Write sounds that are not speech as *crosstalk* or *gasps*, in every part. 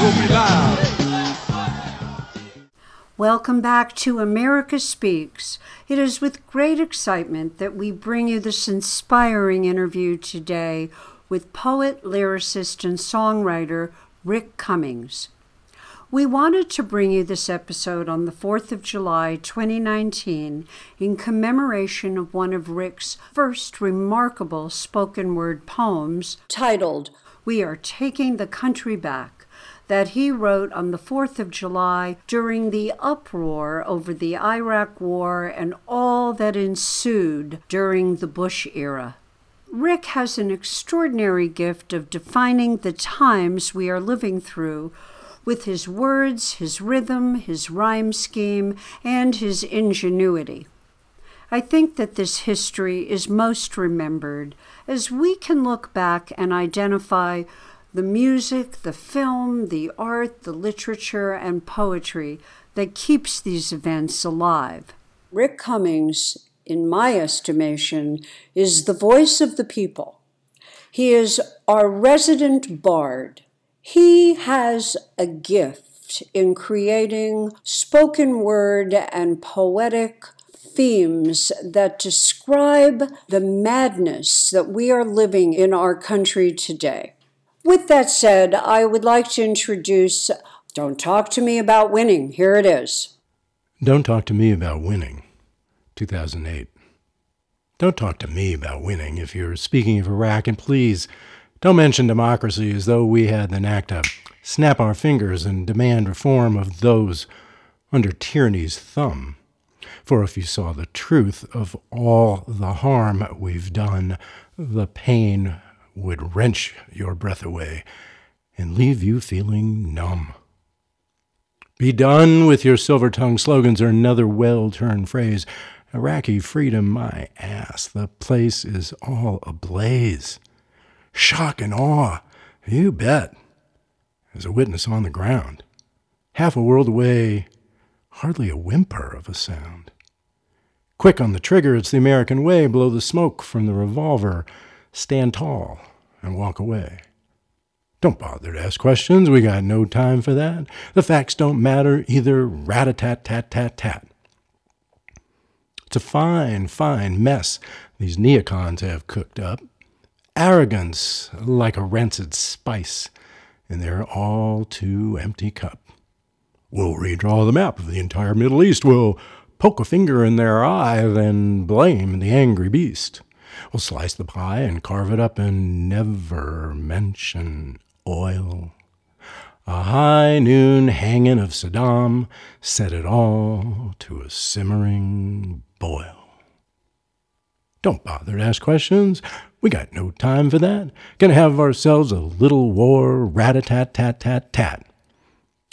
will be loud. Welcome back to America Speaks. It is with great excitement that we bring you this inspiring interview today with poet, lyricist, and songwriter Rick Cummings. We wanted to bring you this episode on the 4th of July 2019 in commemoration of one of Rick's first remarkable spoken word poems titled We Are Taking the Country Back that he wrote on the 4th of July during the uproar over the Iraq War and all that ensued during the Bush era. Rick has an extraordinary gift of defining the times we are living through with his words, his rhythm, his rhyme scheme, and his ingenuity. I think that this history is most remembered as we can look back and identify the music, the film, the art, the literature, and poetry that keeps these events alive. Rick Cummings, in my estimation, is the voice of the people. He is our resident bard. He has a gift in creating spoken word and poetic themes that describe the madness that we are living in our country today. With that said, I would like to introduce Don't Talk to Me About Winning. Here it is. Don't Talk to Me About Winning, 2008. Don't talk to me about winning if you're speaking of Iraq, and please don't mention democracy as though we had the knack to snap our fingers and demand reform of those under tyranny's thumb. For if you saw the truth of all the harm we've done, the pain would wrench your breath away and leave you feeling numb. Be done with your silver tongued slogans or another well turned phrase. Iraqi freedom, my ass. The place is all ablaze. Shock and awe, you bet. As a witness on the ground. Half a world away, hardly a whimper of a sound. Quick on the trigger, it's the American way. Blow the smoke from the revolver stand tall and walk away. Don't bother to ask questions, we got no time for that. The facts don't matter either, rat a tat tat tat tat. It's a fine, fine mess these neocons have cooked up. Arrogance like a rancid spice in their all too empty cup. We'll redraw the map of the entire Middle East. We'll poke a finger in their eye, then blame the angry beast. We'll slice the pie and carve it up and never mention oil. A high noon hanging of Saddam set it all to a simmering boil. Don't bother to ask questions. We got no time for that. Gonna have ourselves a little war rat a tat tat tat tat.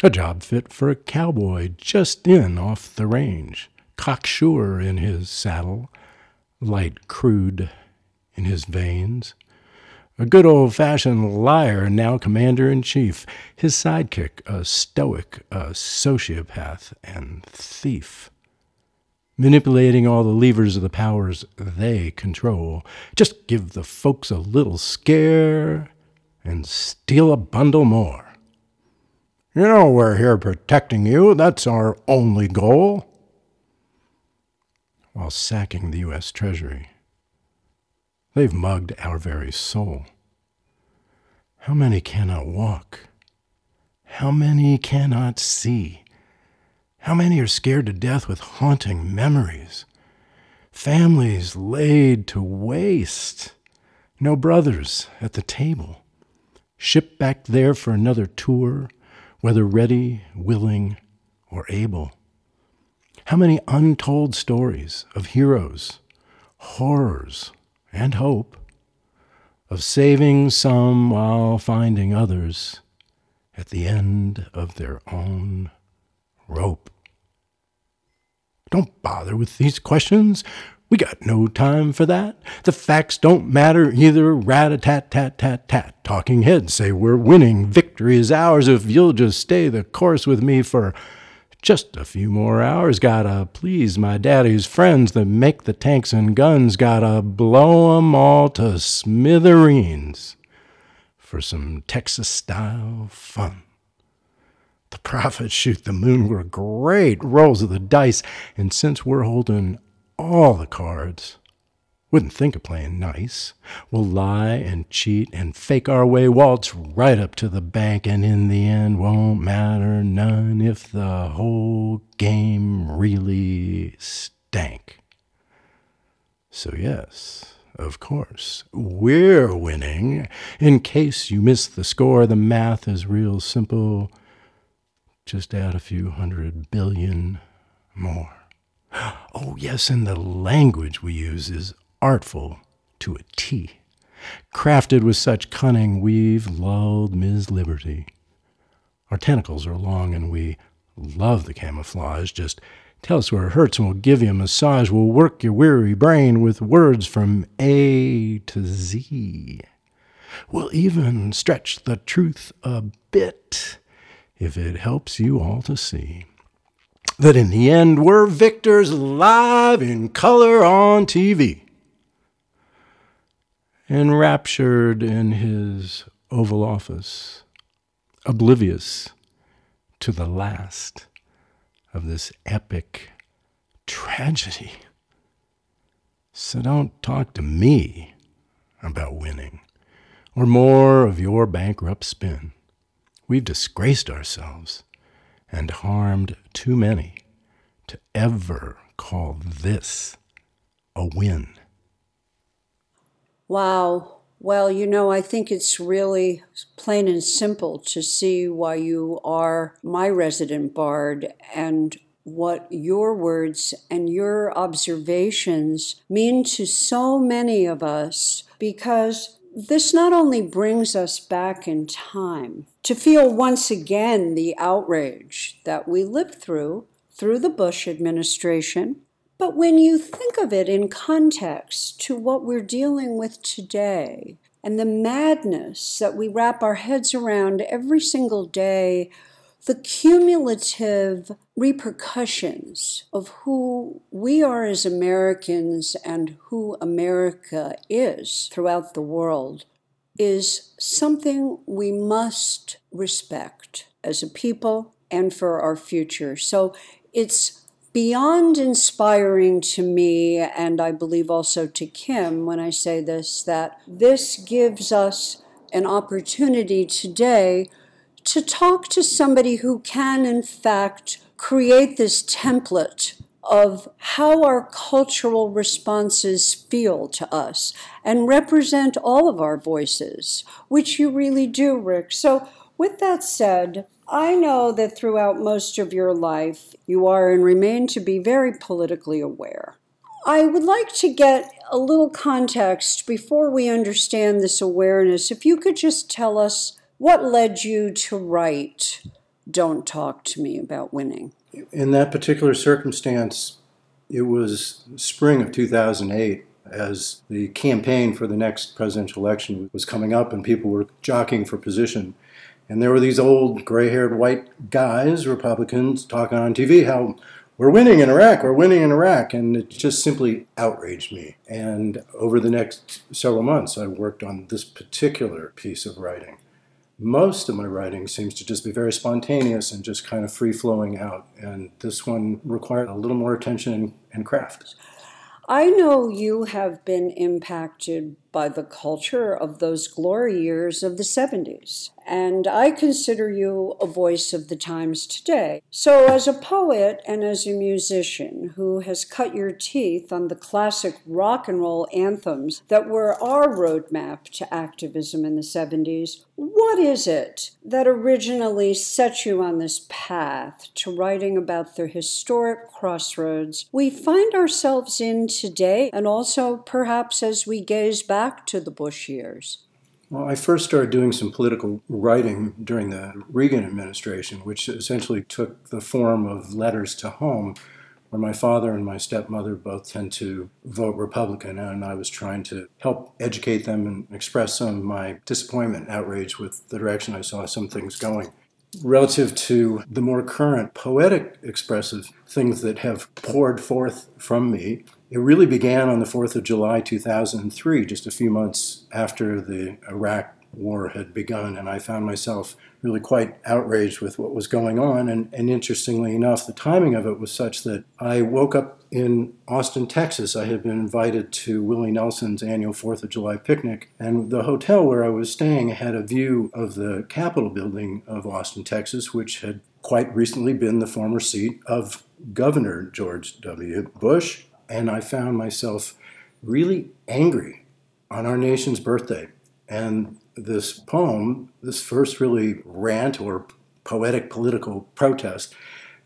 A job fit for a cowboy just in off the range, cocksure in his saddle, light crude in his veins. A good old fashioned liar, now commander in chief. His sidekick, a stoic, a sociopath, and thief. Manipulating all the levers of the powers they control. Just give the folks a little scare and steal a bundle more. You know, we're here protecting you. That's our only goal while sacking the U.S. Treasury. They've mugged our very soul. How many cannot walk? How many cannot see? How many are scared to death with haunting memories? Families laid to waste. No brothers at the table. Shipped back there for another tour, whether ready, willing, or able. How many untold stories of heroes, horrors, and hope, of saving some while finding others at the end of their own rope. Don't bother with these questions. We got no time for that. The facts don't matter either. Rat a tat tat tat tat. Talking heads say we're winning. Victory is ours if you'll just stay the course with me for just a few more hours. Gotta please my daddy's friends that make the tanks and guns. Gotta blow 'em all to smithereens for some Texas style fun. The profits shoot the moon were great rolls of the dice, and since we're holding all the cards, wouldn't think of playing nice. We'll lie and cheat and fake our way, waltz right up to the bank, and in the end won't matter none if the whole game really stank. So, yes, of course, we're winning. In case you missed the score, the math is real simple. Just add a few hundred billion more. *gasps* Oh, yes, and the language we use is artful to a T. Crafted with such cunning, we've lulled Ms. Liberty. Our tentacles are long and we love the camouflage. Just tell us where it hurts and we'll give you a massage. We'll work your weary brain with words from A to Z. We'll even stretch the truth a bit if it helps you all to see that in the end we're victors live in color on TV enraptured in his Oval Office, oblivious to the last of this epic tragedy. So don't talk to me about winning or more of your bankrupt spin. We've disgraced ourselves and harmed too many to ever call this a win. Wow. Well, you know, I think it's really plain and simple to see why you are my resident bard and what your words and your observations mean to so many of us because this not only brings us back in time to feel once again the outrage that we lived through through the Bush administration but when you think of it in context to what we're dealing with today and the madness that we wrap our heads around every single day, the cumulative repercussions of who we are as Americans and who America is throughout the world is something we must respect as a people and for our future. So it's beyond inspiring to me, and I believe also to Kim when I say this, that this gives us an opportunity today to talk to somebody who can, in fact, create this template of how our cultural responses feel to us and represent all of our voices, which you really do, Rick. So, with that said, I know that throughout most of your life, you are and remain to be very politically aware. I would like to get a little context before we understand this awareness. If you could just tell us what led you to write Don't Talk to Me About Winning. In that particular circumstance, it was spring of 2008 as the campaign for the next presidential election was coming up and people were jockeying for position. And there were these old gray haired white guys, Republicans, talking on TV how we're winning in Iraq, we're winning in Iraq. And it just simply outraged me. And over the next several months, I worked on this particular piece of writing. Most of my writing seems to just be very spontaneous and just kind of free flowing out. And this one required a little more attention and, craft. I know you have been impacted by the culture of those glory years of the 70s. And I consider you a voice of the times today. So, as a poet and as a musician who has cut your teeth on the classic rock and roll anthems that were our roadmap to activism in the 70s, what is it that originally set you on this path to writing about the historic crossroads we find ourselves in today, and also perhaps as we gaze back to the Bush years? Well, I first started doing some political writing during the Reagan administration, which essentially took the form of letters to home, where my father and my stepmother both tend to vote Republican, and I was trying to help educate them and express some of my disappointment outrage with the direction I saw some things going. Relative to the more current poetic expressive things that have poured forth from me, it really began on the 4th of July 2003, just a few months after the Iraq war had begun, and I found myself really quite outraged with what was going on. And, and interestingly enough, the timing of it was such that I woke up in Austin, Texas. I had been invited to Willie Nelson's annual Fourth of July picnic, and the hotel where I was staying had a view of the Capitol building of Austin, Texas, which had quite recently been the former seat of Governor George W. Bush. And I found myself really angry on our nation's birthday. And this poem, this first really rant or poetic political protest,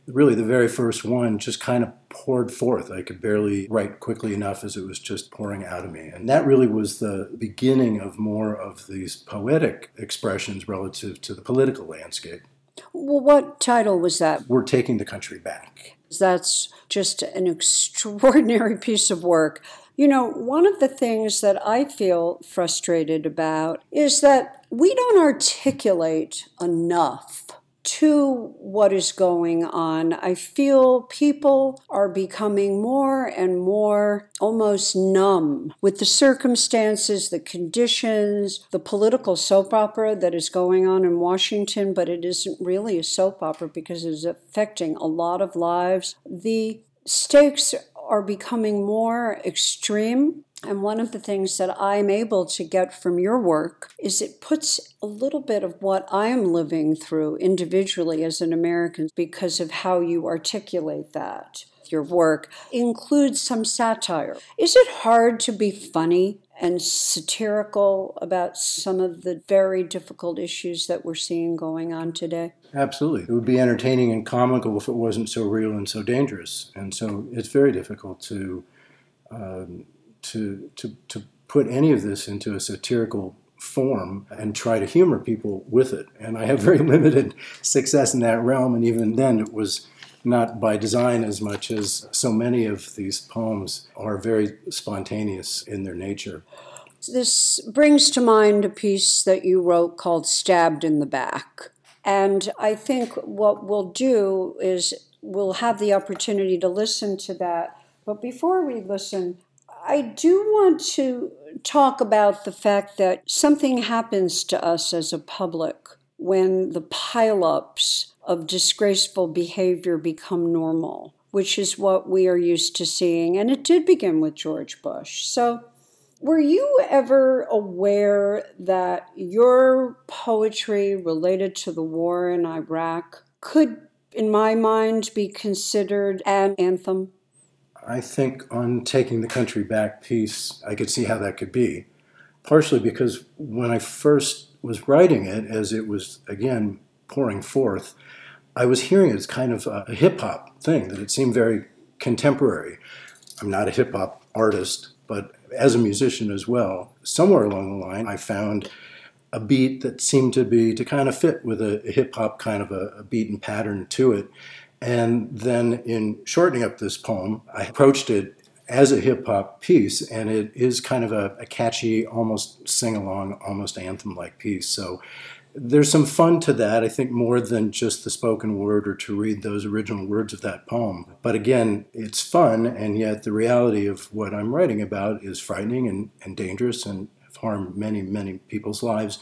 really the very first one just kind of poured forth. I could barely write quickly enough as it was just pouring out of me. And that really was the beginning of more of these poetic expressions relative to the political landscape. Well, what title was that? We're Taking the Country Back. That's just an extraordinary *laughs* piece of work. You know, one of the things that I feel frustrated about is that we don't articulate enough to what is going on. I feel people are becoming more and more almost numb with the circumstances, the conditions, the political soap opera that is going on in Washington, but it isn't really a soap opera because it is affecting a lot of lives. The stakes are becoming more extreme. And one of the things that I'm able to get from your work is it puts a little bit of what I'm living through individually as an American because of how you articulate that. Your work includes some satire. Is it hard to be funny and satirical about some of the very difficult issues that we're seeing going on today? Absolutely. It would be entertaining and comical if it wasn't so real and so dangerous. And so it's very difficult to, um, to, to, to put any of this into a satirical form and try to humor people with it. And I have very *laughs* limited success in that realm. And even then, it was not by design as much as so many of these poems are very spontaneous in their nature. This brings to mind a piece that you wrote called Stabbed in the Back. And I think what we'll do is we'll have the opportunity to listen to that. But before we listen, I do want to talk about the fact that something happens to us as a public when the pileups of disgraceful behavior become normal, which is what we are used to seeing. And it did begin with George Bush. So were you ever aware that your poetry related to the war in Iraq could, in my mind, be considered an anthem? I think on taking the country back piece, I could see how that could be. Partially because when I first was writing it, as it was again pouring forth, I was hearing it as kind of a hip hop thing, that it seemed very contemporary. I'm not a hip hop artist, but as a musician as well, somewhere along the line, I found a beat that seemed to be to kind of fit with a, hip hop kind of a, a beat and pattern to it. And then in shortening up this poem, I approached it as a hip hop piece, and it is kind of a, a catchy, almost sing along, almost anthem like piece. So there's some fun to that, I think, more than just the spoken word or to read those original words of that poem. But again, it's fun, and yet the reality of what I'm writing about is frightening and, and dangerous and have harmed many, many people's lives.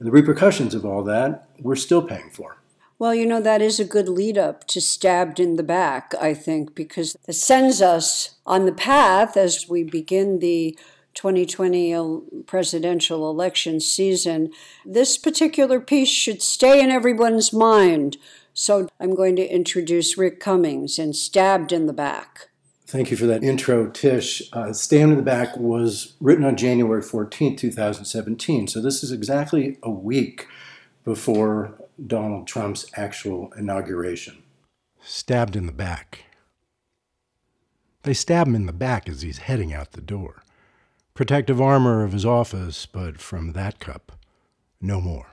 And the repercussions of all that, we're still paying for. Well, you know, that is a good lead up to Stabbed in the Back, I think, because it sends us on the path as we begin the 2020 presidential election season, this particular piece should stay in everyone's mind. So I'm going to introduce Rick Cummings and Stabbed in the Back. Thank you for that intro, Tish. Uh, Stabbed in the Back was written on January 14, 2017. So this is exactly a week before Donald Trump's actual inauguration. Stabbed in the back. They stab him in the back as he's heading out the door protective armor of his office, but from that cup, no more.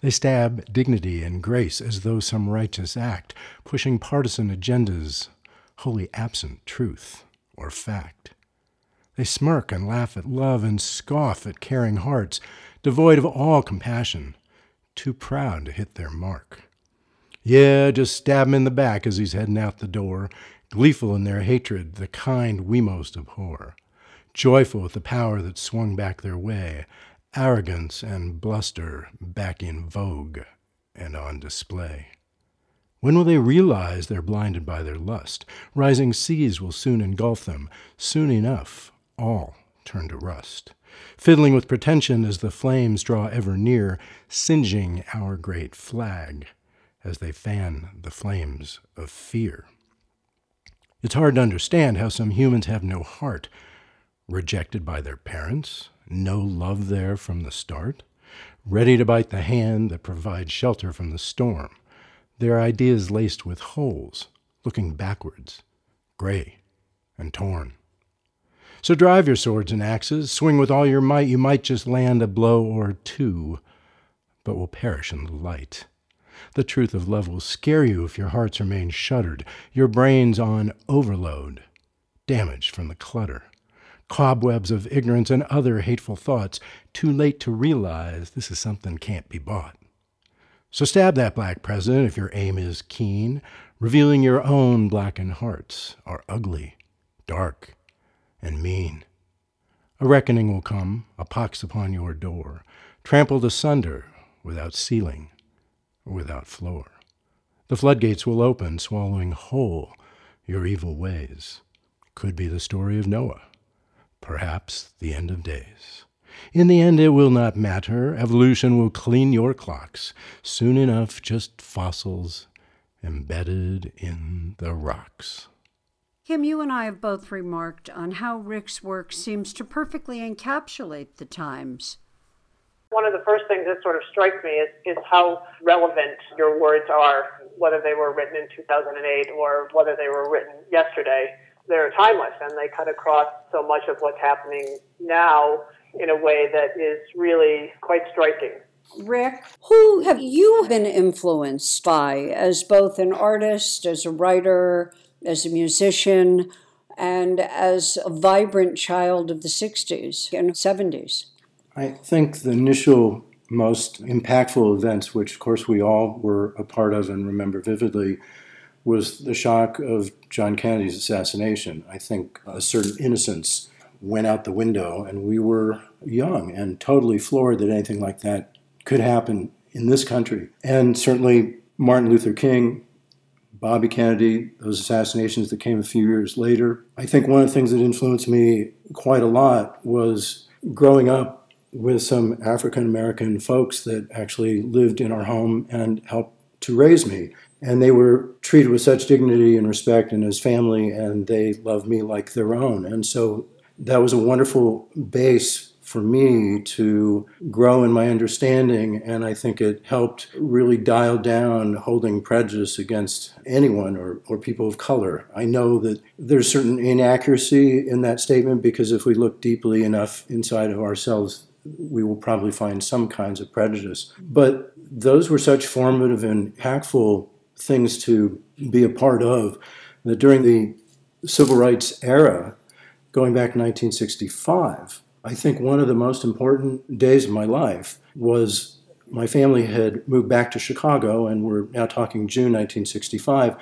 They stab dignity and grace as though some righteous act, pushing partisan agendas, wholly absent truth or fact. They smirk and laugh at love and scoff at caring hearts, devoid of all compassion, too proud to hit their mark. Yeah, just stab him in the back as he's heading out the door, gleeful in their hatred, the kind we most abhor joyful at the power that swung back their way, arrogance and bluster back in vogue and on display. When will they realize they're blinded by their lust? Rising seas will soon engulf them. Soon enough, all turn to rust. Fiddling with pretension as the flames draw ever near, singeing our great flag as they fan the flames of fear. It's hard to understand how some humans have no heart, rejected by their parents, no love there from the start, ready to bite the hand that provides shelter from the storm, their ideas laced with holes, looking backwards, gray and torn. So drive your swords and axes, swing with all your might, you might just land a blow or two, but will perish in the light. The truth of love will scare you if your hearts remain shuttered, your brains on overload, damaged from the clutter. Cobwebs of ignorance and other hateful thoughts, too late to realize this is something can't be bought. So stab that black president if your aim is keen, revealing your own blackened hearts are ugly, dark, and mean. A reckoning will come, a pox upon your door, trampled asunder without ceiling or without floor. The floodgates will open, swallowing whole your evil ways. Could be the story of Noah, perhaps the end of days. In the end, it will not matter. Evolution will clean your clocks. Soon enough, just fossils embedded in the rocks. Kim, you and I have both remarked on how Rick's work seems to perfectly encapsulate the times. One of the first things that sort of strikes me is, is how relevant your words are, whether they were written in 2008 or whether they were written yesterday. They're timeless and they cut across so much of what's happening now in a way that is really quite striking. Rick, who have you been influenced by as both an artist, as a writer, as a musician, and as a vibrant child of the 60s and 70s? I think the initial most impactful events, which of course we all were a part of and remember vividly, was the shock of John Kennedy's assassination. I think a certain innocence went out the window, and we were young and totally floored that anything like that could happen in this country. And certainly Martin Luther King, Bobby Kennedy, those assassinations that came a few years later. I think one of the things that influenced me quite a lot was growing up with some African American folks that actually lived in our home and helped to raise me. And they were treated with such dignity and respect and as family, and they loved me like their own. And so that was a wonderful base for me to grow in my understanding, and I think it helped really dial down holding prejudice against anyone or, or people of color. I know that there's certain inaccuracy in that statement because if we look deeply enough inside of ourselves, we will probably find some kinds of prejudice. But those were such formative and impactful things to be a part of that during the civil rights era, going back to 1965, I think one of the most important days of my life was my family had moved back to Chicago, and we're now talking June 1965.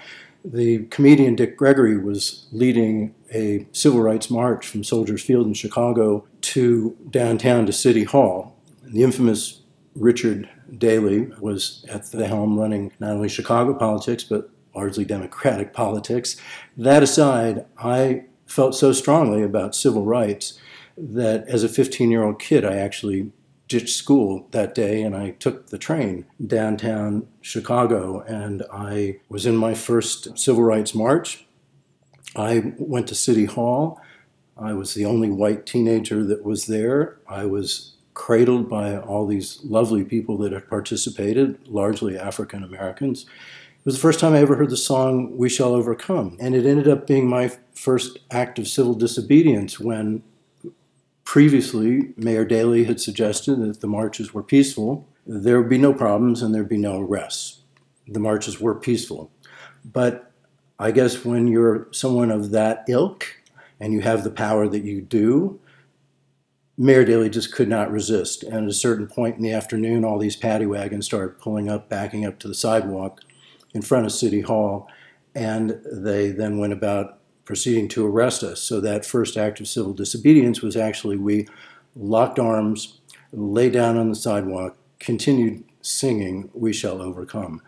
The comedian Dick Gregory was leading a civil rights march from Soldiers Field in Chicago to downtown to City Hall. The infamous Richard Daley was at the helm running not only Chicago politics, but largely Democratic politics. That aside, I felt so strongly about civil rights that as a 15 year old kid, I actually ditched school that day and I took the train downtown Chicago and I was in my first civil rights march. I went to City Hall. I was the only white teenager that was there. I was cradled by all these lovely people that had participated, largely African Americans. It was the first time I ever heard the song We Shall Overcome. And it ended up being my first act of civil disobedience when Previously, Mayor Daley had suggested that the marches were peaceful, there would be no problems and there'd be no arrests. The marches were peaceful. But I guess when you're someone of that ilk and you have the power that you do, Mayor Daley just could not resist. And at a certain point in the afternoon, all these paddy wagons started pulling up, backing up to the sidewalk in front of City Hall. And they then went about proceeding to arrest us. So that first act of civil disobedience was actually we locked arms, lay down on the sidewalk, continued singing, We Shall Overcome.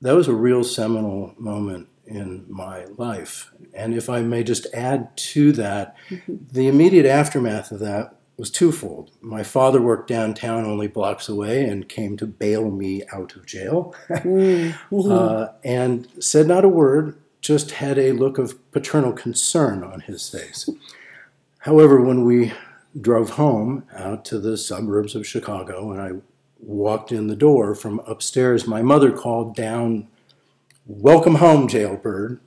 That was a real seminal moment in my life. And if I may just add to that, mm-hmm. the immediate aftermath of that was twofold. My father worked downtown only blocks away and came to bail me out of jail *laughs* mm-hmm. uh, and said not a word, just had a look of paternal concern on his face. However, when we drove home out to the suburbs of Chicago and I walked in the door from upstairs, my mother called down, Welcome home, jailbird.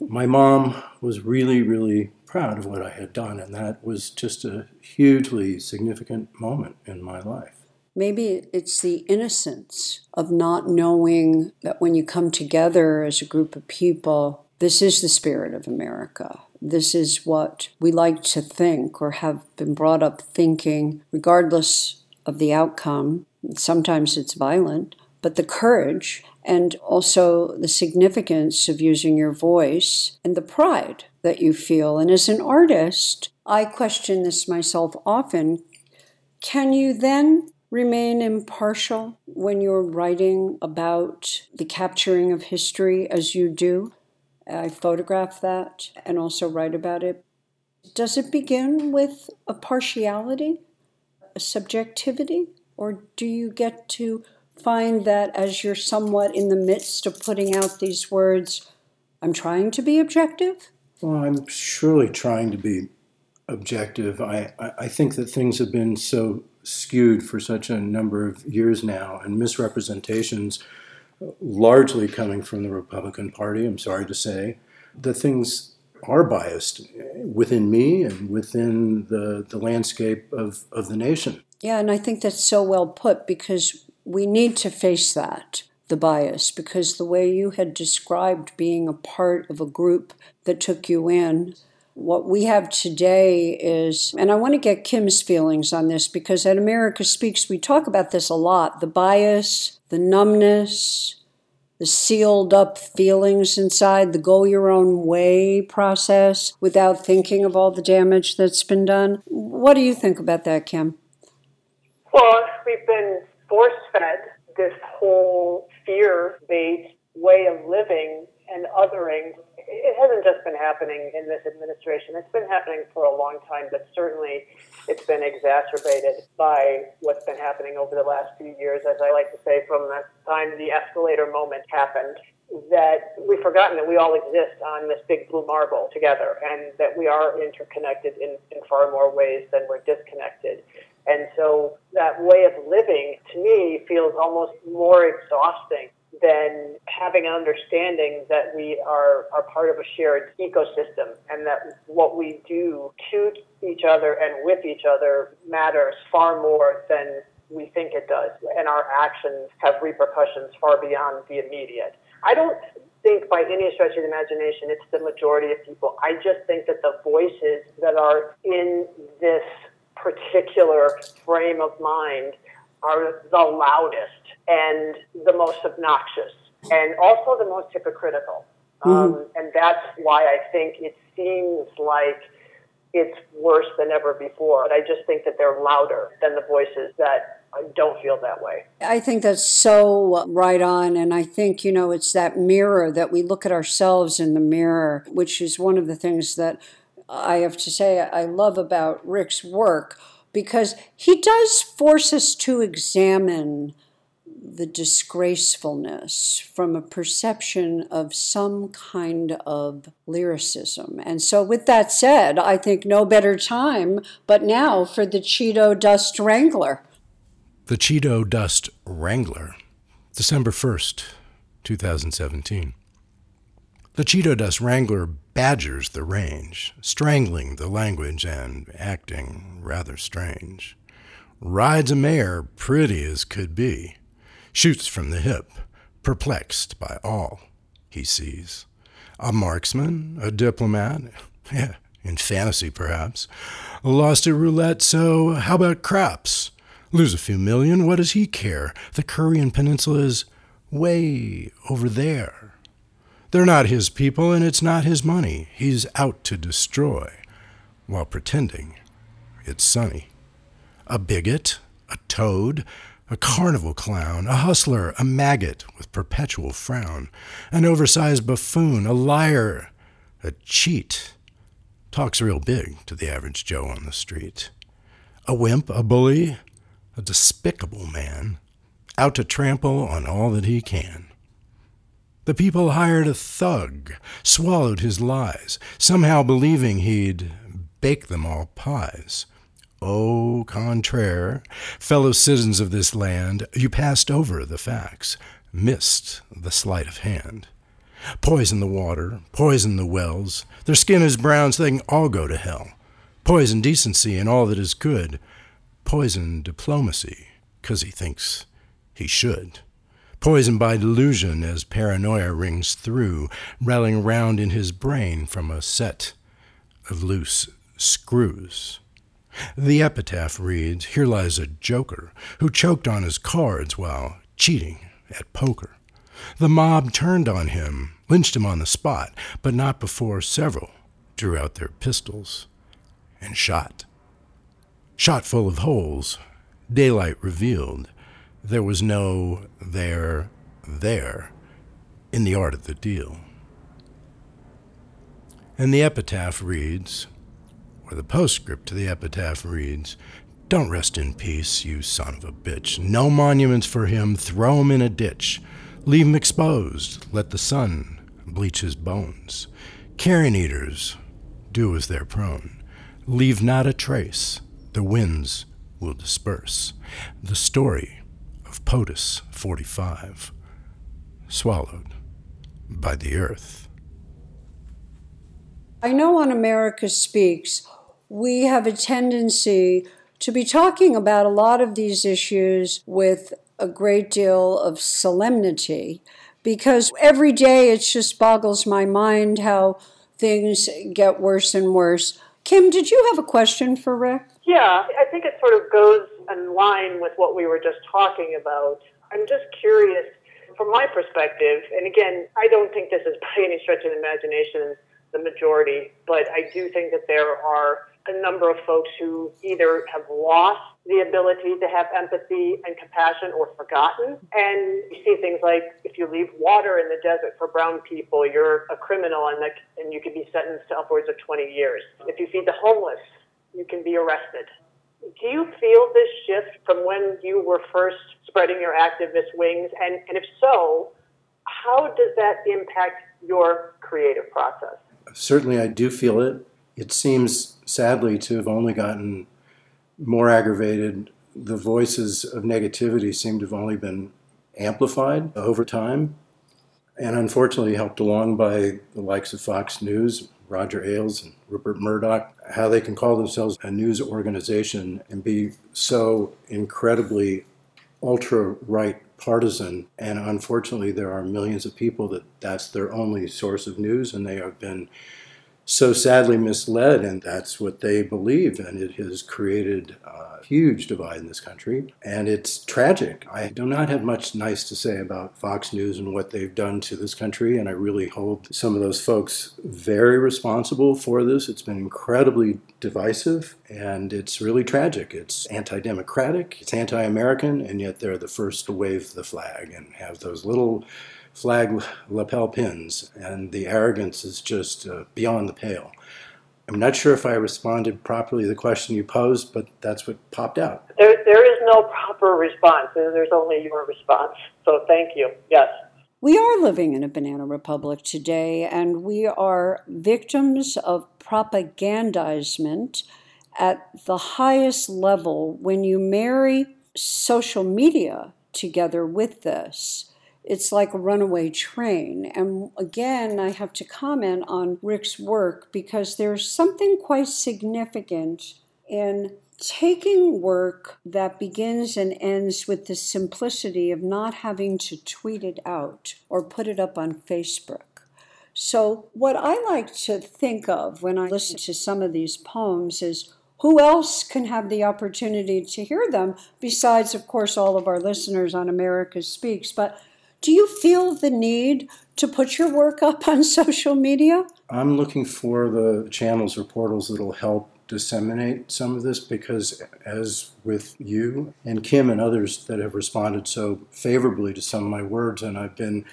My mom was really, really proud of what I had done, and that was just a hugely significant moment in my life. Maybe it's the innocence of not knowing that when you come together as a group of people, this is the spirit of America. This is what we like to think or have been brought up thinking, regardless of the outcome. Sometimes it's violent, but the courage and also the significance of using your voice and the pride that you feel. And as an artist, I question this myself often. Can you then remain impartial when you're writing about the capturing of history as you do? I photograph that and also write about it. Does it begin with a partiality, a subjectivity, or do you get to find that as you're somewhat in the midst of putting out these words, I'm trying to be objective? Well, I'm surely trying to be objective. I, I think that things have been so skewed for such a number of years now, and misrepresentations largely coming from the Republican Party, I'm sorry to say, that things are biased within me and within the, the landscape of, of the nation. Yeah, and I think that's so well put because we need to face that, the bias, because the way you had described being a part of a group that took you in, what we have today is, and I want to get Kim's feelings on this because at America Speaks, we talk about this a lot the bias, the numbness, the sealed up feelings inside, the go your own way process without thinking of all the damage that's been done. What do you think about that, Kim? Well, we've been force fed this whole fear based way of living and othering. It hasn't just been happening in this administration. It's been happening for a long time, but certainly it's been exacerbated by what's been happening over the last few years, as I like to say, from the time the escalator moment happened that we've forgotten that we all exist on this big blue marble together and that we are interconnected in, in far more ways than we're disconnected. And so that way of living to me feels almost more exhausting than having an understanding that we are, are part of a shared ecosystem and that what we do to each other and with each other matters far more than we think it does. And our actions have repercussions far beyond the immediate. I don't think by any stretch of the imagination it's the majority of people. I just think that the voices that are in this particular frame of mind are the loudest and the most obnoxious and also the most hypocritical. Mm-hmm. Um, and that's why I think it seems like it's worse than ever before. But I just think that they're louder than the voices that don't feel that way. I think that's so right on. And I think, you know, it's that mirror that we look at ourselves in the mirror, which is one of the things that I have to say I love about Rick's work because he does force us to examine the disgracefulness from a perception of some kind of lyricism. And so, with that said, I think no better time but now for the Cheeto Dust Wrangler. The Cheeto Dust Wrangler, December 1st, 2017. The Cheeto Dust Wrangler badgers the range, strangling the language and acting rather strange. Rides a mare pretty as could be, shoots from the hip, perplexed by all he sees. A marksman, a diplomat, yeah, in fantasy perhaps. Lost at roulette, so how about craps? Lose a few million, what does he care? The Korean Peninsula is way over there. They're not his people, and it's not his money. He's out to destroy, while pretending it's sunny. a bigot, a toad, a carnival clown, a hustler, a maggot with perpetual frown, an oversized buffoon, a liar, a cheat. Talks real big to the average Joe on the street. A wimp, a bully, a despicable man, out to trample on all that he can. The people hired a thug, swallowed his lies, somehow believing he'd bake them all pies. Au contraire, fellow citizens of this land, you passed over the facts, missed the sleight of hand. Poison the water, poison the wells, their skin is brown so they can all go to hell. Poison decency and all that is good, poison diplomacy, 'cause he thinks he should. Poisoned by delusion as paranoia rings through, rattling round in his brain from a set of loose screws. The epitaph reads Here lies a joker who choked on his cards while cheating at poker. The mob turned on him, lynched him on the spot, but not before several drew out their pistols and shot. Shot full of holes, daylight revealed there was no there, there in the art of the deal. And the epitaph reads, or the postscript to the epitaph reads, Don't rest in peace, you son of a bitch. No monuments for him, throw him in a ditch. Leave him exposed, let the sun bleach his bones. Carrion eaters, do as they're prone. Leave not a trace, the winds will disperse. The story of POTUS 45, swallowed by the earth. I know on America Speaks, we have a tendency to be talking about a lot of these issues with a great deal of solemnity because every day it just boggles my mind how things get worse and worse. Kim, did you have a question for Rick? Yeah, I think it sort of goes in line with what we were just talking about. I'm just curious, from my perspective, and again, I don't think this is by any stretch of the imagination the majority, but I do think that there are a number of folks who either have lost the ability to have empathy and compassion or forgotten. And you see things like if you leave water in the desert for brown people, you're a criminal and, that, and you can be sentenced to upwards of 20 years. If you feed the homeless, you can be arrested. Do you feel this shift from when you were first spreading your activist wings? And, and if so, how does that impact your creative process? Certainly, I do feel it. It seems sadly to have only gotten more aggravated. The voices of negativity seem to have only been amplified over time, and unfortunately helped along by the likes of Fox News, Roger Ailes, and Rupert Murdoch, how they can call themselves a news organization and be so incredibly ultra right partisan. And unfortunately, there are millions of people that that's their only source of news, and they have been so sadly misled, and that's what they believe, and it has created a huge divide in this country, and it's tragic. I do not have much nice to say about Fox News and what they've done to this country, and I really hold some of those folks very responsible for this. It's been incredibly divisive, and it's really tragic. It's anti democratic, it's anti American, and yet they're the first to wave the flag and have those little flag lapel pins, and the arrogance is just uh, beyond the pale. I'm not sure if I responded properly to the question you posed, but that's what popped out. There, there is no proper response. There's only your response. So thank you. Yes. We are living in a banana republic today, and we are victims of propagandizement at the highest level when you marry social media together with this it's like a runaway train. And again, I have to comment on Rick's work because there's something quite significant in taking work that begins and ends with the simplicity of not having to tweet it out or put it up on Facebook. So, what I like to think of when I listen to some of these poems is who else can have the opportunity to hear them besides, of course, all of our listeners on America Speaks? But do you feel the need to put your work *laughs* up on social media? I'm looking for the channels or portals that'll help disseminate some of this because, as with you and Kim and others that have responded so favorably to some of my words, and I've been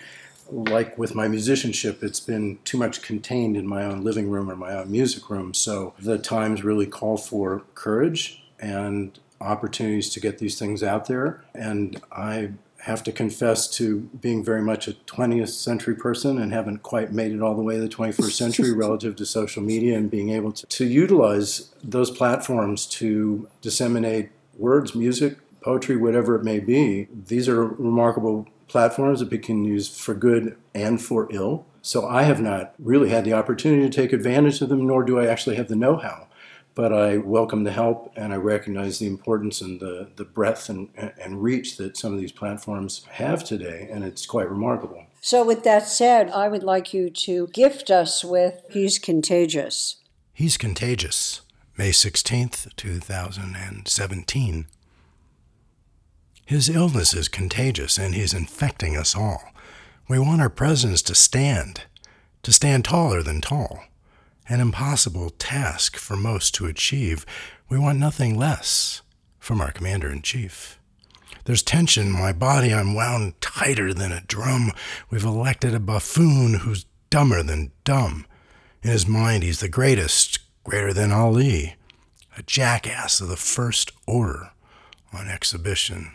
like with my musicianship, it's been too much contained in my own living room or my own music room. So the times really call for courage and opportunities to get these things out there. And I have to confess to being very much a 20th century person and haven't quite made it all the way to the 21st century *laughs* relative to social media and being able to, to utilize those platforms to disseminate words, music, poetry, whatever it may be. These are remarkable platforms that we can use for good and for ill. So I have not really had the opportunity to take advantage of them, nor do I actually have the know how. But I welcome the help and I recognize the importance and the, the breadth and, and reach that some of these platforms have today, and it's quite remarkable. So, with that said, I would like you to gift us with He's Contagious. He's Contagious, May 16th, 2017. His illness is contagious and he's infecting us all. We want our presidents to stand, to stand taller than tall. An impossible task for most to achieve. We want nothing less from our commander in chief. There's tension in my body. I'm wound tighter than a drum. We've elected a buffoon who's dumber than dumb. In his mind, he's the greatest, greater than Ali, a jackass of the first order on exhibition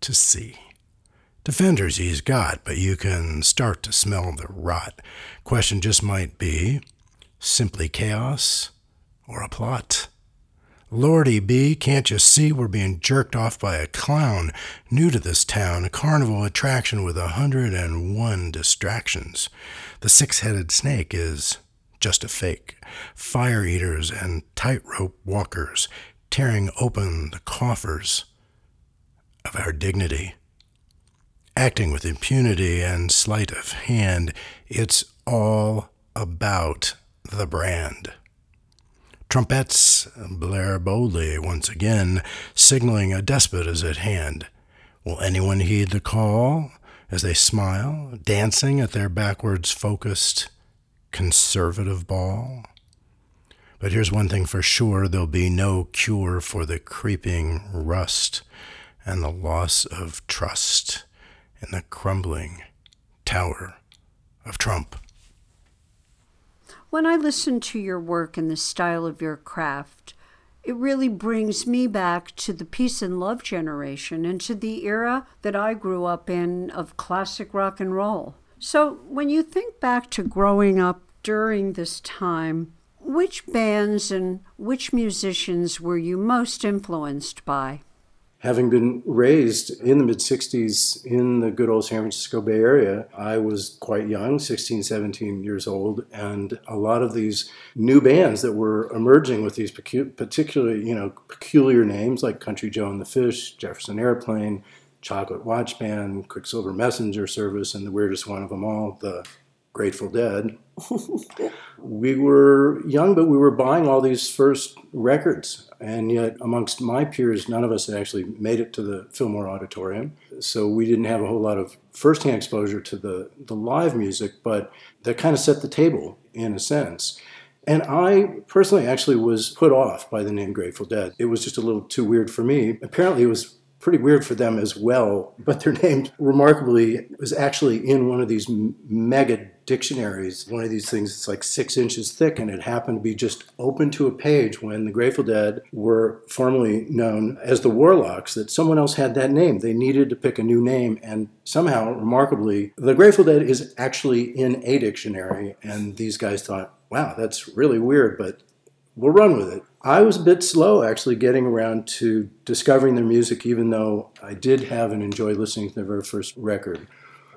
to see. Defenders he's got, but you can start to smell the rot. Question just might be simply chaos or a plot? Lordy B, can't you see we're being jerked off by a clown new to this town, a carnival attraction with a hundred and one distractions? The six headed snake is just a fake. Fire eaters and tightrope walkers tearing open the coffers of our dignity. Acting with impunity and sleight of hand, it's all about the brand. Trumpets blare boldly once again, signaling a despot is at hand. Will anyone heed the call as they smile, dancing at their backwards focused conservative ball? But here's one thing for sure there'll be no cure for the creeping rust and the loss of trust in the crumbling tower of Trump. When I listen to your work and the style of your craft, it really brings me back to the peace and love generation and to the era that I grew up in of classic rock and roll. So, when you think back to growing up during this time, which bands and which musicians were you most influenced by? Having been raised in the mid 60s in the good old San Francisco Bay Area, I was quite young, 16, 17 years old, and a lot of these new bands that were emerging with these pecu- particularly, you know, peculiar names like Country Joe and the Fish, Jefferson Airplane, Chocolate Watch Band, Quicksilver Messenger Service, and the weirdest one of them all, the Grateful Dead. *laughs* we were young, but we were buying all these first records. And yet, amongst my peers, none of us had actually made it to the Fillmore Auditorium. So we didn't have a whole lot of firsthand exposure to the, the live music, but that kind of set the table in a sense. And I personally actually was put off by the name Grateful Dead. It was just a little too weird for me. Apparently, it was pretty weird for them as well. But their *laughs* name, remarkably, was actually in one of these mega dictionaries, one of these things that's like six inches thick, and it happened to be just open to a page when the Grateful Dead were formerly known as the Warlocks, that someone else had that name. They needed to pick a new name, and somehow, remarkably, the Grateful Dead is actually in a dictionary, and these guys thought, wow, that's really weird, but we'll run with it. I was a bit slow actually getting around to discovering their music, even though I did have and enjoyed listening to their very first record.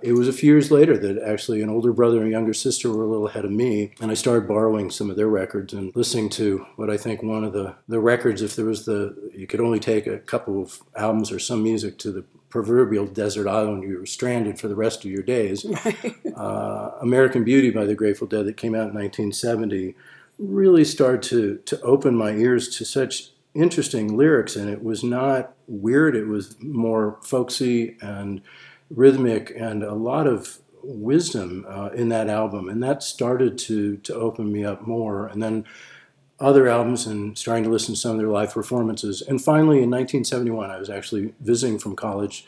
It was a few years later that actually an older brother and younger sister were a little ahead of me, and I started borrowing some of their records and listening to what I think one of the, the records, if there was the, you could only take a couple of albums or some music to the proverbial desert island, you were stranded for the rest of your days. *laughs* uh, American Beauty by the Grateful Dead that came out in 1970 really started to, to open my ears to such interesting lyrics, and it was not weird, it was more folksy and rhythmic and a lot of wisdom uh, in that album. And that started to, to open me up more. And then other albums and starting to listen to some of their live performances. And finally, in 1971, I was actually visiting from college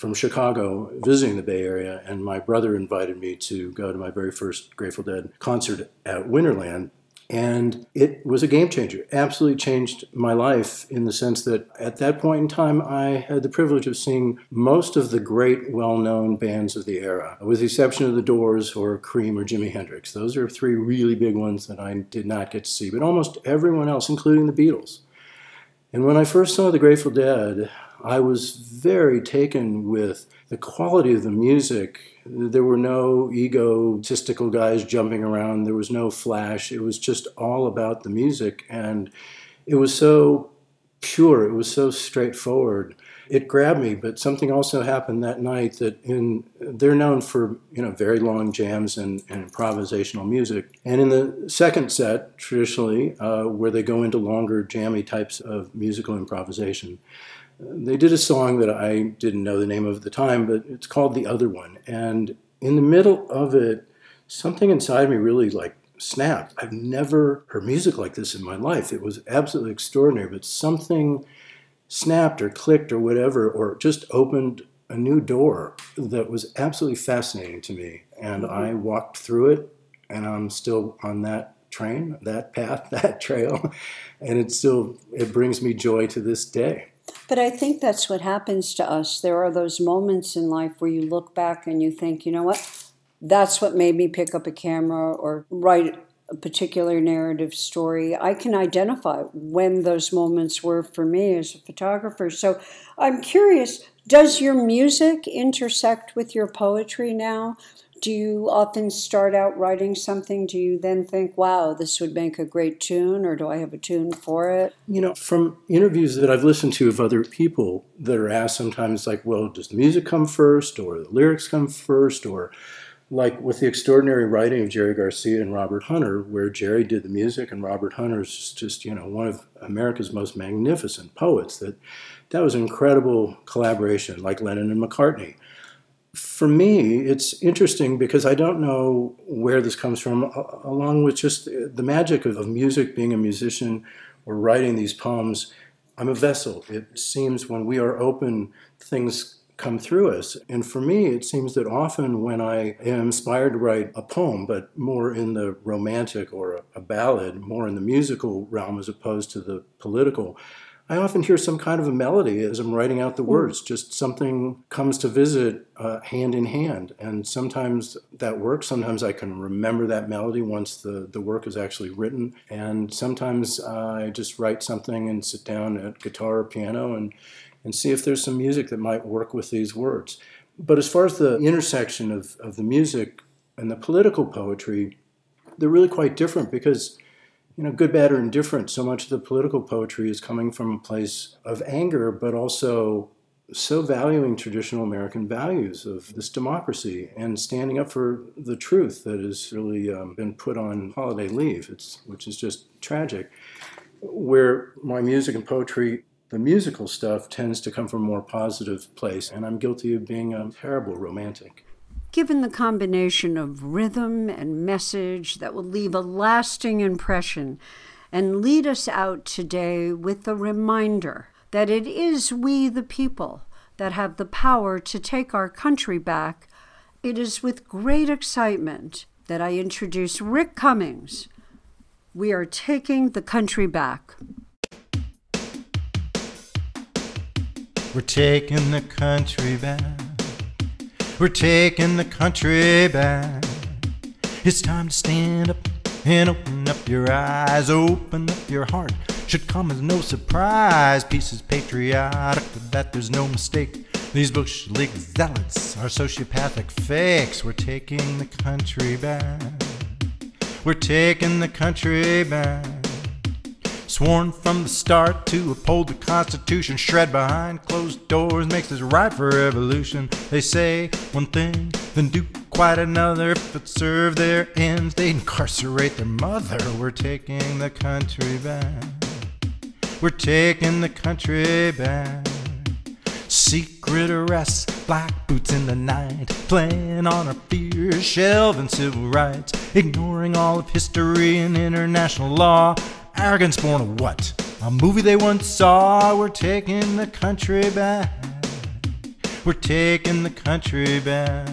from Chicago, visiting the Bay Area, and my brother invited me to go to my very first Grateful Dead concert at Winterland. And it was a game changer. Absolutely changed my life in the sense that at that point in time, I had the privilege of seeing most of the great, well known bands of the era, with the exception of The Doors or Cream or Jimi Hendrix. Those are three really big ones that I did not get to see, but almost everyone else, including the Beatles. And when I first saw the Grateful Dead, I was very taken with the quality of the music there were no egotistical guys jumping around. There was no flash. It was just all about the music. And it was so pure. It was so straightforward. It grabbed me, but something also happened that night that in they're known for you know very long jams and, and improvisational music. And in the second set, traditionally, uh, where they go into longer jammy types of musical improvisation, they did a song that I didn't know the name of at the time, but it's called The Other One. And in the middle of it, something inside me really like snapped. I've never heard music like this in my life. It was absolutely extraordinary, but something snapped or clicked or whatever, or just opened a new door that was absolutely fascinating to me. And I mm-hmm. walked through it, and I'm still on that train, that path, *laughs* that trail, and it still it brings me joy to this day. But I think that's what happens to us. There are those moments in life where you look back and you think, you know what? That's what made me pick up a camera or write a particular narrative story. I can identify when those moments were for me as a photographer. So I'm curious does your music intersect with your poetry now? do you often start out writing something? Do you then think, wow, this would make a great tune, or do I have a tune for it? You know, from interviews that I've listened to of other people that are asked sometimes, like, well, does the music come first, or the lyrics come first, or like with the extraordinary writing of Jerry Garcia and Robert Hunter, where Jerry did the music and Robert Hunter is just, you know, one of America's most magnificent poets. That that was an incredible collaboration, like Lennon and McCartney for me, it's interesting because I don't know where this comes from, along with just the magic of, music, being a musician or writing these poems. I'm a vessel. It seems when we are open, things come through us. And for me, it seems that often when I am inspired to write a poem, but more in the romantic or a, ballad, more in the musical realm as opposed to the political, I often hear some kind of a melody as I'm writing out the hmm. words. Just something comes to visit uh, hand in hand. And sometimes that works. Sometimes I can remember that melody once the, the work is actually written. And sometimes uh, I just write something and sit down at guitar or piano and, and see if there's some music that might work with these words. But as far as the intersection of, of the music and the political poetry, they're really quite different because you know, good, bad, or indifferent, so much of the political poetry is coming from a place of anger, but also so valuing traditional American values of this democracy and standing up for the truth that has really um, been put on holiday leave, it's, which is just tragic. Where my music and poetry, the musical stuff, tends to come from a more positive place, and I'm guilty of being a terrible romantic given the combination of rhythm and message that will leave a lasting impression and lead us out today with a reminder that it is we, the people, that have the power to take our country back, it is with great excitement that I introduce Rick Cummings. We are taking the country back. We're taking the country back. We're taking the country back. It's time to stand up and open up your eyes, open up your heart. Should come as no surprise. Peace is patriotic, but that there's no mistake. These Bush League zealots are sociopathic fakes. We're taking the country back. We're taking the country back. Sworn from the start to uphold the Constitution, shred behind closed doors makes us right for revolution. They say one thing, then do quite another. If it serve their ends, they incarcerate their mother. We're taking the country back. We're taking the country back. Secret arrests, black boots in the night, playing on our fears, shelving civil rights, ignoring all of history and international law Arrogance born of what? A movie they once saw. We're taking the country back. We're taking the country back.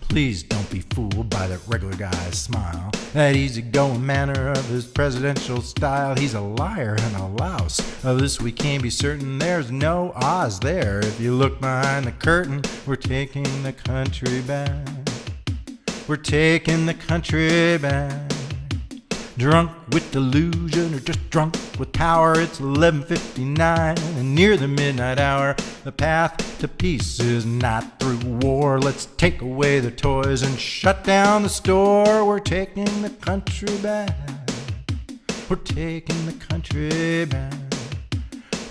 Please don't be fooled by that regular guy's smile, that easygoing manner of his presidential style. He's a liar and a louse. Of this we can be certain there's no Oz there. If you look behind the curtain, we're taking the country back. We're taking the country back. Drunk with delusion or just drunk with power. It's 11:59 and near the midnight hour. The path to peace is not through war. Let's take away the toys and shut down the store. We're taking the country back. We're taking the country back.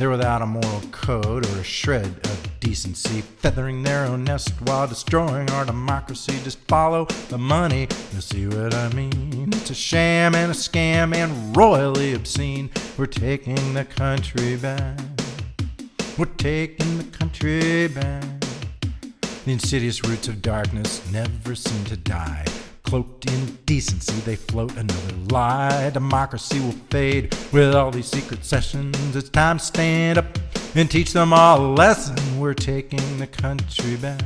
They're without a moral code or a shred of decency, feathering their own nest while destroying our democracy. Just follow the money, you'll see what I mean. It's a sham and a scam and royally obscene. We're taking the country back. We're taking the country back. The insidious roots of darkness never seem to die. Cloaked in decency, they float another lie. Democracy will fade with all these secret sessions. It's time to stand up and teach them all a lesson. We're taking the country back.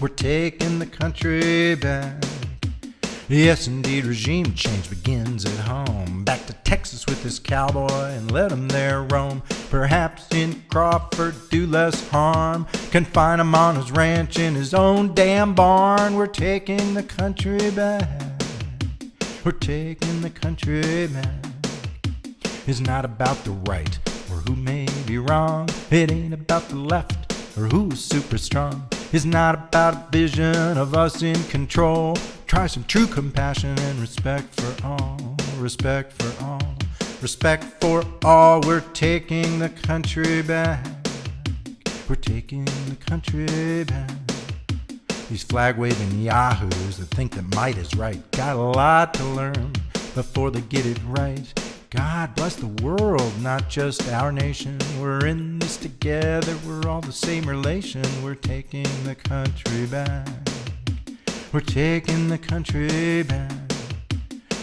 We're taking the country back. Yes, indeed, regime change begins at home. Back to Texas with this cowboy and let him there roam. Perhaps Crawford do less harm. Confine him on his ranch in his own damn barn. We're taking the country back. We're taking the country back. It's not about the right or who may be wrong. It ain't about the left or who's super strong. It's not about a vision of us in control. Try some true compassion and respect for all. Respect for all. Respect for all. We're taking the country back. We're taking the country back. These flag waving yahoos that think that might is right got a lot to learn before they get it right. God bless the world, not just our nation. We're in this together, we're all the same relation. We're taking the country back. We're taking the country back.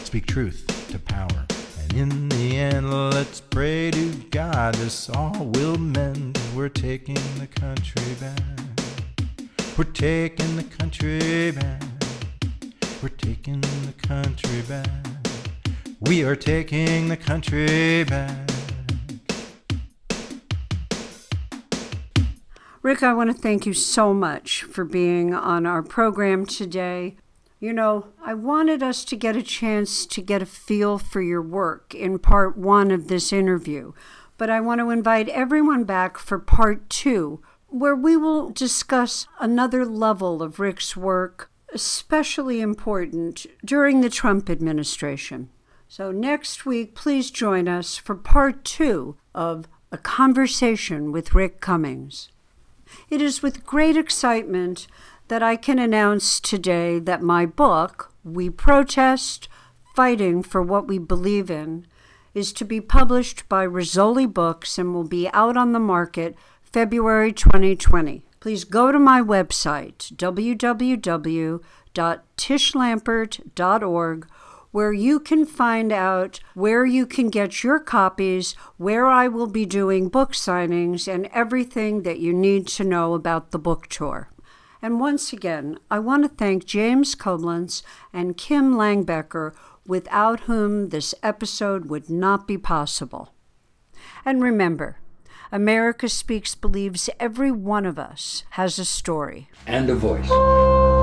Speak truth to power. In the end, let's pray to God this all will mend. We're taking the country back. We're taking the country back. We're taking the country back. We are taking the country back. Rick, I want to thank you so much for being on our program today. You know, I wanted us to get a chance to get a feel for your work in part one of this interview, but I want to invite everyone back for part two, where we will discuss another level of Rick's work, especially important during the Trump administration. So, next week, please join us for part two of A Conversation with Rick Cummings. It is with great excitement that I can announce today that my book, We Protest Fighting for What We Believe in, is to be published by Rizzoli Books and will be out on the market February 2020. Please go to my website, www.tishlampert.org where you can find out where you can get your copies, where I will be doing book signings, and everything that you need to know about the book tour. And once again, I want to thank James Koblenz and Kim Langbecker, without whom this episode would not be possible. And remember, America Speaks believes every one of us has a story and a voice.